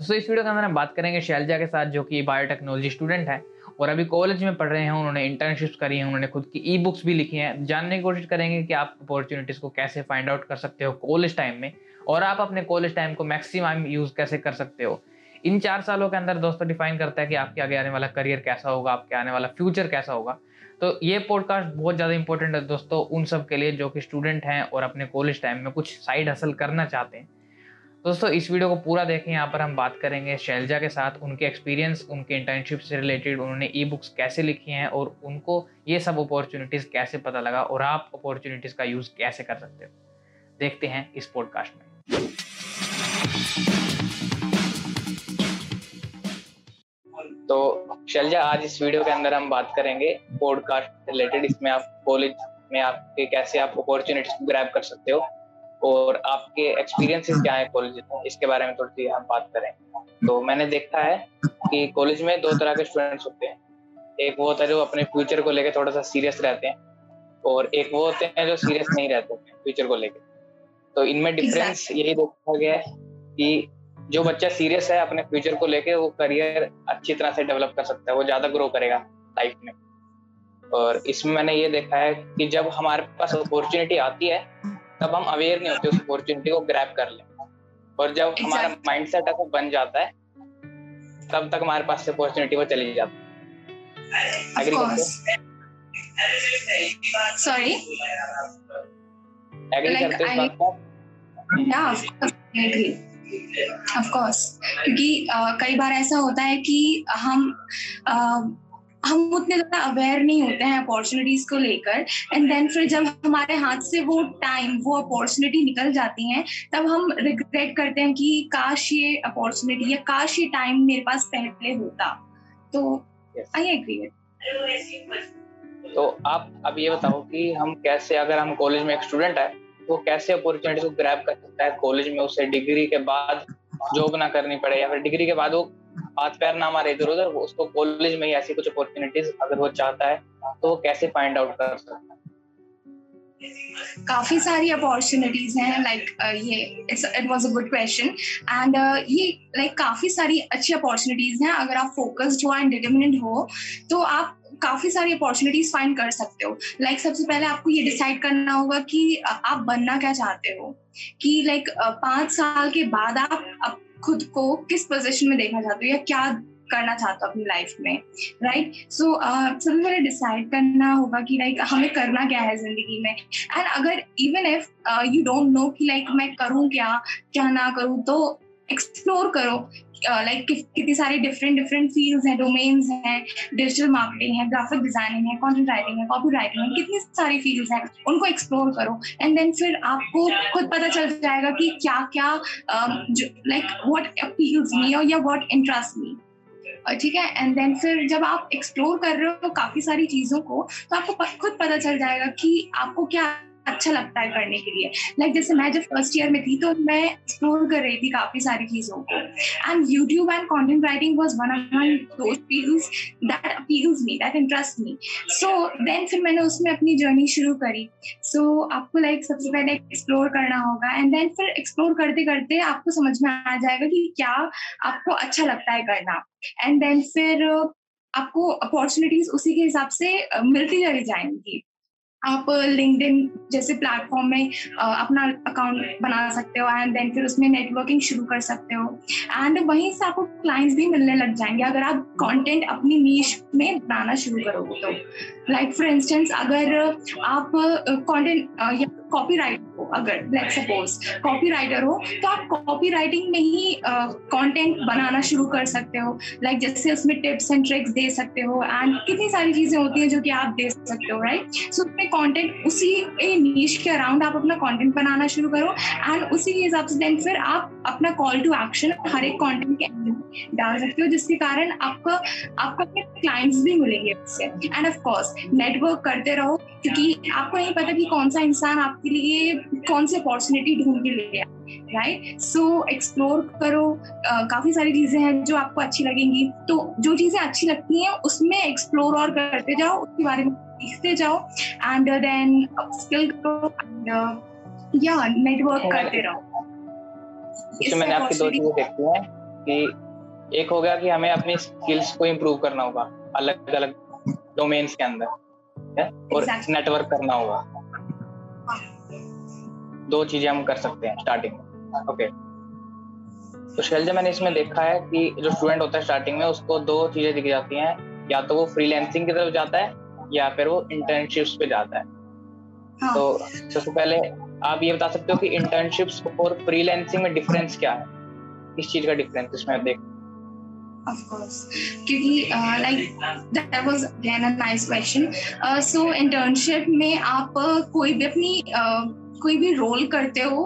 दोस्तों इस वीडियो के अंदर हम बात करेंगे शैलजा के साथ, जो कि बायोटेक्नोलॉजी स्टूडेंट है। और अभी कॉलेज में पढ़ रहे हैं, उन्होंने इंटर्नशिप्स करी हैं, उन्होंने खुद की ई बुक्स भी लिखी हैं। जानने की कोशिश करेंगे कि आप अपॉर्चुनिटीज़ को कैसे फाइंड आउट कर सकते हो कॉलेज टाइम में, और आप अपने कॉलेज टाइम को मैक्सिमम यूज़ कैसे कर सकते हो। इन चार सालों के अंदर दोस्तों डिफाइन करता है कि आपके आगे आने वाला करियर कैसा होगा, आपके आने वाला फ्यूचर कैसा होगा। तो ये पॉडकास्ट बहुत ज़्यादा इंपॉर्टेंट है दोस्तों, उन सब के लिए जो कि स्टूडेंट हैं और अपने कॉलेज टाइम में कुछ साइड हासिल करना चाहते हैं। दोस्तों, इस वीडियो को पूरा देखें। यहाँ पर हम बात करेंगे शैलजा के साथ। उनके एक्सपीरियंस उनके इंटर्नशिप से रिलेटेड उन्होंने ई बुक्स कैसे लिखी हैं और उनको ये सब अपॉर्चुनिटीज़ कैसे पता लगा और आप अपॉर्चुनिटीज़ का यूज़ कैसे कर सकते हो। देखते हैं इस पॉडकास्ट में। तो शैलजा, आज इस वीडियो के अंदर हम बात करेंगे पॉडकास्ट रिलेटेड इसमें आप कॉलेज में आपके कैसे आप अपॉर्चुनिटीज़ ग्रैब कर सकते हो। और आपके एक्सपीरियंसेस क्या है कॉलेज में? इसके बारे में थोड़ी सी हम बात करें। तो मैंने देखा है कि कॉलेज में दो तरह के स्टूडेंट्स होते हैं। एक वो होता है जो अपने फ्यूचर को लेकर थोड़ा सा सीरियस रहते हैं और एक वो होते हैं जो सीरियस नहीं रहते फ्यूचर को लेकर तो इनमें डिफरेंस यही देखा गया है कि जो बच्चा सीरियस है अपने फ्यूचर को लेके वो करियर अच्छी तरह से डेवलप कर सकता है। वो ज़्यादा ग्रो करेगा लाइफ में। और इसमें मैंने ये देखा है कि जब हमारे पास अपॉर्चुनिटी आती है तब हम अवेयर नहीं होते उस अपॉर्चुनिटी को ग्रैप कर ले। और जब exactly. हमारा माइंड सेट ऐसा बन जाता है तब तक हमारे पास से अपॉर्चुनिटी वो चली जाती है। सॉरी एग्री करते हो इस बात या ऑफ़ कोर्स क्योंकि कई बार ऐसा होता है कि हम हम उतने ज़्यादा अवेयर नहीं होते हैं अपॉर्चुनिटीज़ को लेकर एंड देन फिर जब हमारे हाथ से वो टाइम वो अपॉर्चुनिटी निकल जाती हैं तब हम रिग्रेट करते हैं कि काश ये अपॉर्चुनिटी या काश ये टाइम मेरे पास पहले होता। तो आई एग्री तो आप अब ये बताओ कि हम कैसे अगर हम कॉलेज में एक स्टूडेंट है तो कैसे अपॉर्चुनिटी को ग्रैब कर सकता है कॉलेज में उसे डिग्री के बाद जॉब ना करनी पड़े या फिर डिग्री के बाद वो हाथ पैर ना मारे इधर उधर उसको कॉलेज में ही ऐसी कुछ अपॉर्चुनिटीज़ अगर वो चाहता है तो वो कैसे फाइंड आउट कर सकता है? काफ़ी सारी अपॉर्चुनिटीज़ हैं लाइक ये it was a good question and ये लाइक काफ़ी सारी अच्छी अपॉर्चुनिटीज़ हैं अगर आप फोकस्ड हो एंड डिटर्मिनेंट हो तो आप काफ़ी सारी अपॉर्चुनिटीज़ फाइंड कर सकते हो. लाइक like, सबसे पहले आपको ये डिसाइड करना होगा कि आप बनना क्या चाहते हो? कि लाइक like, पाँच साल के बाद आप खुद को किस पोजिशन में देखना चाहते हो या क्या करना चाहते हो अपनी लाइफ में राइट सो सबसे पहले डिसाइड करना होगा कि लाइक हमें करना क्या है ज़िंदगी में? एंड अगर even if you don't know कि लाइक मैं करूँ क्या क्या ना करूँ तो एक्सप्लोर करो लाइक कितनी सारी डिफरेंट डिफरेंट फील्ड्स हैं डोमेन्स हैं डिजिटल मार्केटिंग है ग्राफिक डिज़ाइनिंग है कंटेंट राइटिंग है कॉपी राइटिंग है, कितनी सारी फील्ड्स हैं, उनको एक्सप्लोर करो। एंड देन फिर आपको खुद पता चल जाएगा कि क्या क्या लाइक व्हाट अपील्स मी और या व्हाट इंटरेस्ट मी ठीक है? एंड देन फिर जब आप एक्सप्लोर कर रहे हो काफ़ी सारी चीज़ों को तो आपको खुद पता चल जाएगा कि आपको क्या अच्छा लगता है करने के लिए। लाइक जैसे मैं जब फ़र्स्ट ईयर में थी तो मैं एक्सप्लोर कर रही थी काफ़ी सारी चीज़ों को। And YouTube and content writing was one of those fields that appeals me that interest me so then फिर मैंने उसमें अपनी जर्नी शुरू करी। सो so, आपको लाइक like, सबसे पहले एक्सप्लोर करना होगा। एंड देन फिर एक्सप्लोर करते करते आपको समझ में आ जाएगा कि क्या आपको अच्छा लगता है करना। एंड देन फिर आपको अपॉर्चुनिटीज़ उसी के हिसाब से मिलती चली जाएँगी। आप लिंकड जैसे प्लेटफॉर्म में अपना अकाउंट बना सकते हो एंड देन फिर उसमें नेटवर्किंग शुरू कर सकते हो। एंड वहीं से आपको क्लाइंट्स भी मिलने लग जाएँगे अगर आप कंटेंट अपनी नीच में बनाना शुरू करोगे तो। लाइक फॉर इंस्टेंस अगर आप कंटेंट या कॉपी राइटर हो अगर लेट सपोज़ कॉपी राइटर हो तो आप कॉपी राइटिंग में ही कंटेंट uh, बनाना शुरू कर सकते हो। लाइक like, जैसे उसमें टिप्स एंड ट्रिक्स दे सकते हो एंड कितनी सारी चीज़ें होती हैं जो कि आप दे सकते हो राइट सो उसमें कंटेंट उसी नीच के अराउंड आप अपना कंटेंट बनाना शुरू करो एंड उसी के हिसाब से देन फिर आप अपना कॉल टू एक्शन हर एक कंटेंट के अंदर डाल सकते हो जिसके कारण आपका आपको अपने क्लाइंट्स भी मिलेंगे उससे। एंड ऑफ़ कोर्स नेटवर्क करते रहो क्योंकि आपको नहीं पता कि कौन सा इंसान आपके लिए कौन सी अपॉर्चुनिटी ढूंढ के ले राइट सो एक्सप्लोर करो uh, काफ़ी सारी चीज़ें हैं जो आपको अच्छी लगेंगी तो जो चीज़ें अच्छी लगती हैं उसमें एक्सप्लोर और करते जाओ उसके बारे में सीखते जाओ एंड देन स्किल करो एंड या नेटवर्क करते रहो इसमें मैंने आपकी दो चीज़ें देखी हैं कि एक हो गया कि हमें अपनी स्किल्स को इम्प्रूव करना होगा अलग अलग डोमेन्स के अंदर? और. नेटवर्क करना होगा। दो चीज़ें हम कर सकते हैं स्टार्टिंग में। ओके तो शैलजा मैंने इसमें देखा है कि जो स्टूडेंट होता है स्टार्टिंग में उसको दो चीज़ें दिख जाती हैं। या तो वो फ्रीलैंसिंग की तरफ़ जाता है या फिर वो इंटर्नशिप्स पे जाता है। हाँ. तो सबसे पहले आप ये बता सकते हो कि इंटर्नशिप्स और फ्रीलैंसिंग में डिफरेंस क्या है? किस चीज़ का डिफरेंस इसमें आप देख of course. क्योंकि like that was again a nice question so internship में आप uh, कोई भी अपनी uh, कोई भी रोल करते हो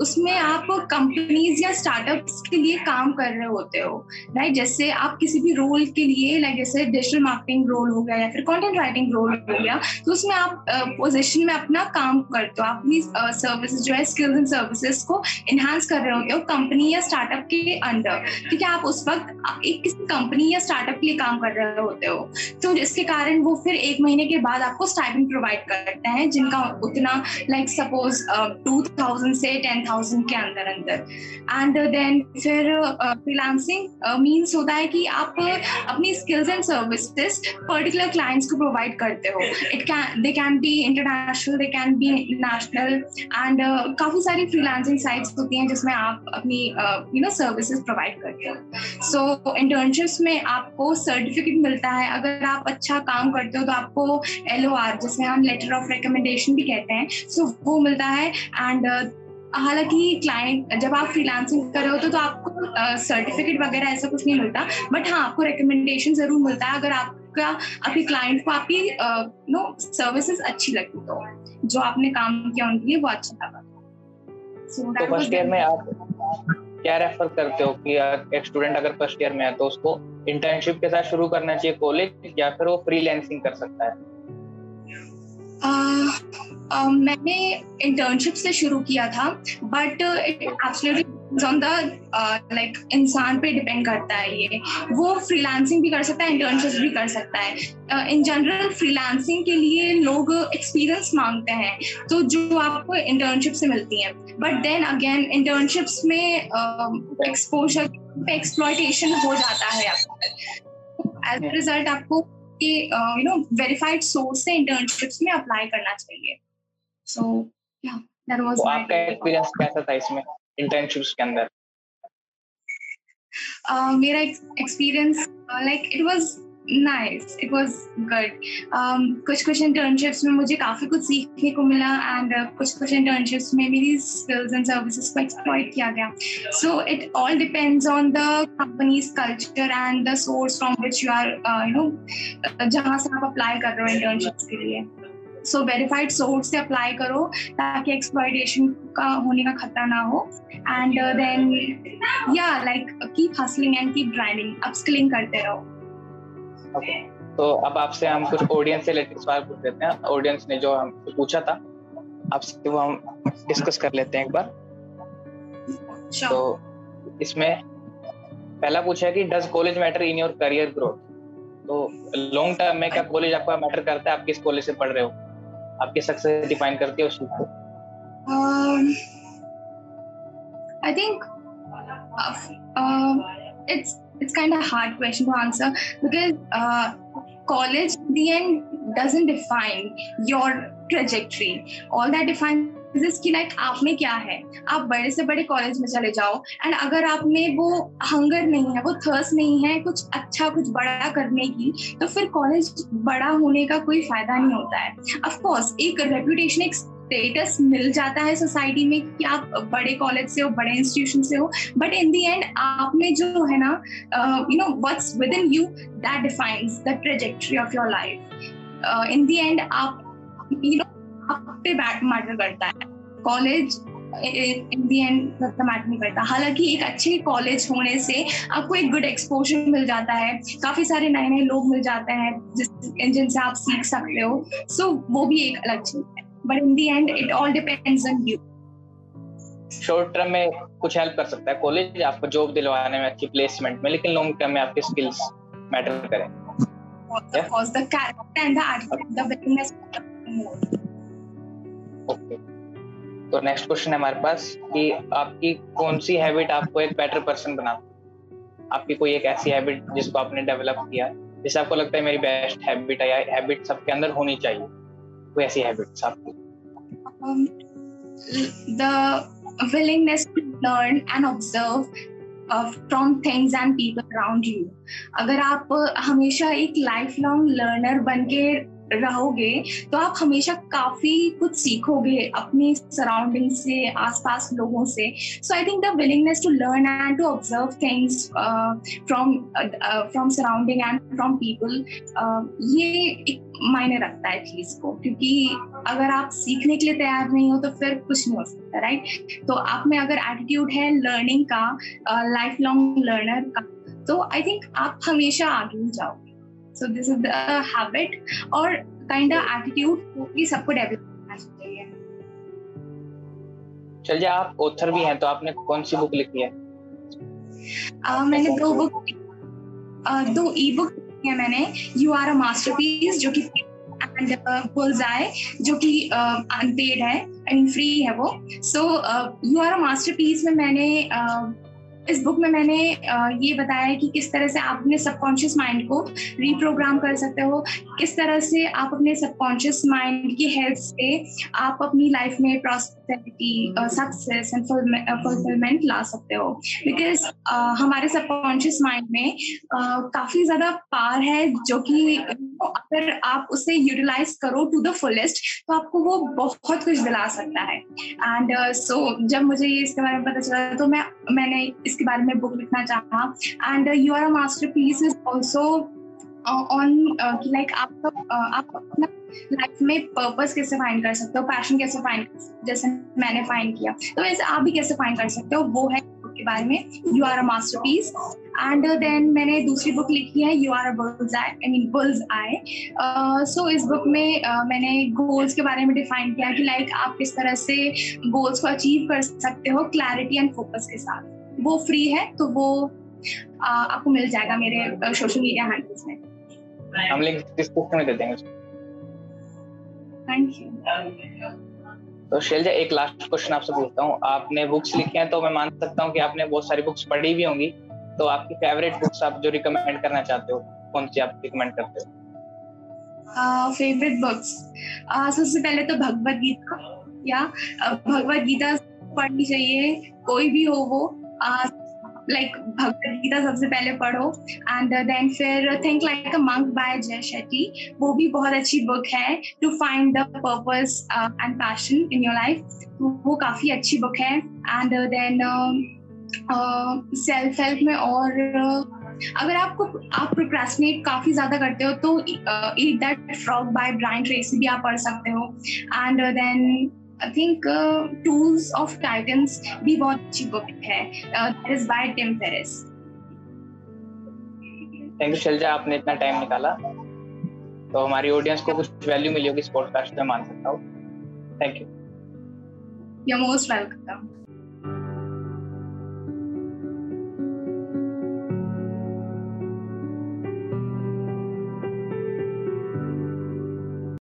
उसमें आप कंपनीज़ या स्टार्टअप्स के लिए काम कर रहे होते हो राइट जैसे आप किसी भी रोल के लिए लाइक जैसे डिजिटल मार्केटिंग रोल हो गया या फिर कंटेंट राइटिंग रोल हो गया तो उसमें आप पोजिशन में अपना काम करते हो। आप अपनी सर्विसेज़ जो है स्किल्स एंड सर्विसेज़ को इन्हांस कर रहे होते हो कंपनी या स्टार्टअप के अंडर है आप उस वक्त, एक किसी कंपनी या स्टार्टअप के लिए काम कर रहे होते हो। तो जिसके कारण वो फिर एक महीने के बाद आपको स्टाइपिंग प्रोवाइड करते हैं, जिनका उतना लाइक सपोज़ टू थाउज़ेंड से टेन थाउज़ेंड के अंदर अंदर। एंड देन फिर फ्रीलांसिंग मीन्स होता है कि आप अपनी skills and services particular clients को प्रोवाइड करते हो। It can they can be international they can be national and काफ़ी सारी फ्रीलांसिंग साइट्स होती हैं जिसमें आप अपनी यू नो सर्विसेज़ प्रोवाइड करते हो। सो इंटर्नशिप्स में आपको सर्टिफिकेट मिलता है। अगर आप अच्छा काम करते हो तो आपको आर जिसमें हम लेटर ऑफ़ रिकमेंडेशन भी कहते हैं सो so, वो मिलता है एंड uh, हालाँकि क्लाइंट जब आप फ्रीलांसिंग कर रहे होते तो, तो आपको सर्टिफिकेट uh, वगैरह ऐसा कुछ नहीं मिलता बट हाँ आपको रिकमेंडेशन ज़रूर मिलता है अगर आपका आपके क्लाइंट को आपकी नो uh, सर्विसेज़ अच्छी लगती तो जो आपने काम किया उनके लिए वो अच्छा लगा तो फ़र्स्ट ईयर में आप क्या रेफर करते हो कि एक स्टूडेंट अगर फ़र्स्ट ईयर में है तो उसको इंटर्नशिप के साथ शुरू करना चाहिए कॉलेज या फिर वो फ्रीलांसिंग कर सकता है? मैंने इंटर्नशिप से शुरू किया था but it absolutely on the like इंसान पे डिपेंड करता है ये। वो फ्रीलांसिंग भी कर सकता है इंटर्नशिप भी कर सकता है। इन जनरल फ्रीलांसिंग के लिए लोग एक्सपीरियंस मांगते हैं तो जो आपको इंटर्नशिप से मिलती है। बट देन अगेन इंटर्नशिप्स में एक्सपोजर पे एक्सप्लॉयटेशन हो जाता है एज रिज़ल्ट आपको यू नो वेरीफाइड सोर्स से इंटर्नशिप्स में अप्लाई करना चाहिए। सो या दैट वाज आपका एक्सपीरियंस कैसा था इसमें इंटर्नशिप्स के अंदर? Uh, मेरा experience like it was nice it was good कुछ कुछ इंटर्नशिप्स में मुझे काफ़ी कुछ सीखने को मिला एंड uh, कुछ कुछ इंटर्नशिप्स में मेरी स्किल्स एंड सर्विसेज़ को एक्सप्लॉइट किया गया. So it all depends on the company's culture and the source from which you are you know जहाँ से आप अप्लाई कर रहे हो इंटर्नशिप्स के लिए. सो वेरीफाइड सोर्स से अप्लाई करो ताकि एक्सप्लॉयटेशन का होने का खतरा ना हो। एंड देन या like keep hustling and keep driving upskilling करते रहो। Okay. तो अब आपसे हम कुछ ऑडियंस से रिलेटेड सवाल पूछ लेते हैं। ऑडियंस ने जो हम पूछा था आपसे वो हम डिस्कस कर लेते हैं एक बार। Sure. तो इसमें पहला पूछा है कि does college matter in your career growth तो लॉन्ग टर्म में क्या कॉलेज आपका मैटर करता है? आप किस कॉलेज से पढ़ रहे हो? आपकी सक्सेस डिफाइन करती है उस चीज़ को I think kind of hard question to answer because uh, college in the end doesn't define your trajectory all that defines कि लाइक आप में क्या है? आप बड़े से बड़े कॉलेज में चले जाओ एंड अगर आप में वो हंगर नहीं है, वो थर्स नहीं है कुछ अच्छा कुछ बड़ा करने की तो फिर कॉलेज बड़ा होने का कोई फ़ायदा नहीं होता है। ऑफकोर्स एक रेपुटेशन एक स्टेटस मिल जाता है सोसाइटी में कि आप बड़े कॉलेज से हो, बड़े इंस्टीट्यूशन से हो बट इन दी एंड आप में जो है ना you know what's within you that defines the trajectory of your life in the end आप यू नो पे मैटर करता है। College in the end matter नहीं करता। हालाँकि एक अच्छे कॉलेज होने से आपको एक गुड एक्सपोजर मिल जाता है। काफ़ी सारे नए नए लोग मिल जाते हैं जिस जिनसे आप सीख सकते हो। सो so, वो भी एक अलग चीज़ है। But in the end it all depends on you short term में कुछ हेल्प कर सकता है कॉलेज आपको जॉब दिलवाने में अच्छी प्लेसमेंट में लेकिन लॉन्ग टर्म में आपके स्किल्स मैटर करें। Of okay. तो नेक्स्ट क्वेश्चन है हमारे पास कि आपकी कौन सी हैबिट आपको एक बेटर पर्सन बना आपकी कोई एक ऐसी हैबिट जिसको आपने डेवलप किया? जिससे आपको लगता है मेरी बेस्ट हैबिट है या हैबिट सबके अंदर होनी चाहिए, कोई ऐसी हैबिट्स आपकी? The willingness to learn and observe from things and people around you अगर आप हमेशा एक लाइफ लॉन्ग लर्नर बन के रहोगे तो आप हमेशा काफ़ी कुछ सीखोगे अपने सराउंडिंग से, आसपास लोगों से। So I think the willingness to learn and to observe things from from surrounding and from people ये एक मायने रखता है चीज़ को। क्योंकि अगर आप सीखने के लिए तैयार नहीं हो तो फिर कुछ नहीं हो सकता राइट तो आप में अगर एटीट्यूड है लर्निंग का लाइफ लॉन्ग लर्नर का तो आई थिंक आप हमेशा आगे ही जाओगे so this is the habit और काइंड ऑफ़ एटीट्यूड भी सबको डेवलप करना चाहिए। चल चलिए आप ऑथर भी हैं तो आपने कौन सी बुक लिखी है? uh, मैंने दो बुक uh, दो ई बुक लिखी है मैंने। यू आर अ मास्टरपीस जो कि एंड बुलजाई जो कि अनपेड है आई मीन फ्री है वो। So you are a masterpiece में मैंने uh, इस बुक में मैंने ये बताया कि किस तरह से आप अपने सबकॉन्शियस माइंड को रिप्रोग्राम कर सकते हो, किस तरह से आप अपने सबकॉन्शियस माइंड की हेल्प से आप अपनी लाइफ में प्रॉस्पेरिटी सक्सेस एंड फुलफिलमेंट ला सकते हो। बिकॉज़ हमारे सबकॉन्शियस माइंड में uh, काफ़ी ज़्यादा पार है जो कि अगर आप उसे यूटिलाइज करो टू द फुलेस्ट तो आपको वो बहुत कुछ दिला सकता है। एंड सो uh, so, जब मुझे ये इसके बारे में पता चला तो मैं मैंने इसके बारे में बुक लिखना चाहा। And you are a masterpiece is also on like आप आप अपना लाइफ में पर्पस कैसे फाइंड कर सकते हो? पैशन कैसे फाइंड कर सकते हो? जैसे मैंने फाइंड किया। तो वैसे आप भी कैसे फाइंड कर सकते हो? वो है के बारे में। You are a masterpiece and then मैंने दूसरी बुक लिखी है you are a bull's eye I mean bull's eye so इस बुक में uh, मैंने गोल्स के बारे में डिफाइन किया कि लाइक like, आप किस तरह से गोल्स को अचीव कर सकते हो क्लैरिटी एंड फोकस के साथ। वो फ्री है तो वो आ, आपको मिल जाएगा मेरे सोशल मीडिया हैंडल्स में। हम लिंक डिस्क्रिप्शन में दे देंगे। थैंक यू तो शैलजा एक लास्ट क्वेश्चन आपसे पूछता हूँ। आपने बुक्स लिखी हैं तो मैं मान सकता हूँ कि आपने बहुत सारी बुक्स पढ़ी भी होंगी। तो आपकी फेवरेट बुक्स आप जो रिकमेंड करना चाहते हो कौन सी आप रिकमेंड करते हो? फेवरेट बुक्स सबसे पहले तो भगवत गीता या भगवत गीता पढ़नी चाहिए कोई भी हो वो। लाइक भगवत गीता सबसे पहले पढ़ो एंड देन फिर think like a monk by Jay Shetty वो भी बहुत अच्छी बुक है to find the purpose and passion in your life वो काफ़ी अच्छी बुक है एंड देन सेल्फ हेल्प में और uh, अगर आपको आप प्रोक्रेस्टिनेट काफ़ी ज़्यादा करते हो तो eat that frog by Brian Tracy भी आप पढ़ सकते हो. And then I think tools of titans भी बहुत अच्छी बुक है। That is by Tim Ferriss thank you Shailaja आपने इतना टाइम निकाला। तो हमारी ऑडियंस को कुछ वैल्यू मिली होगी इस पॉडकास्ट में मान सकता हूँ। Thank you you most welcome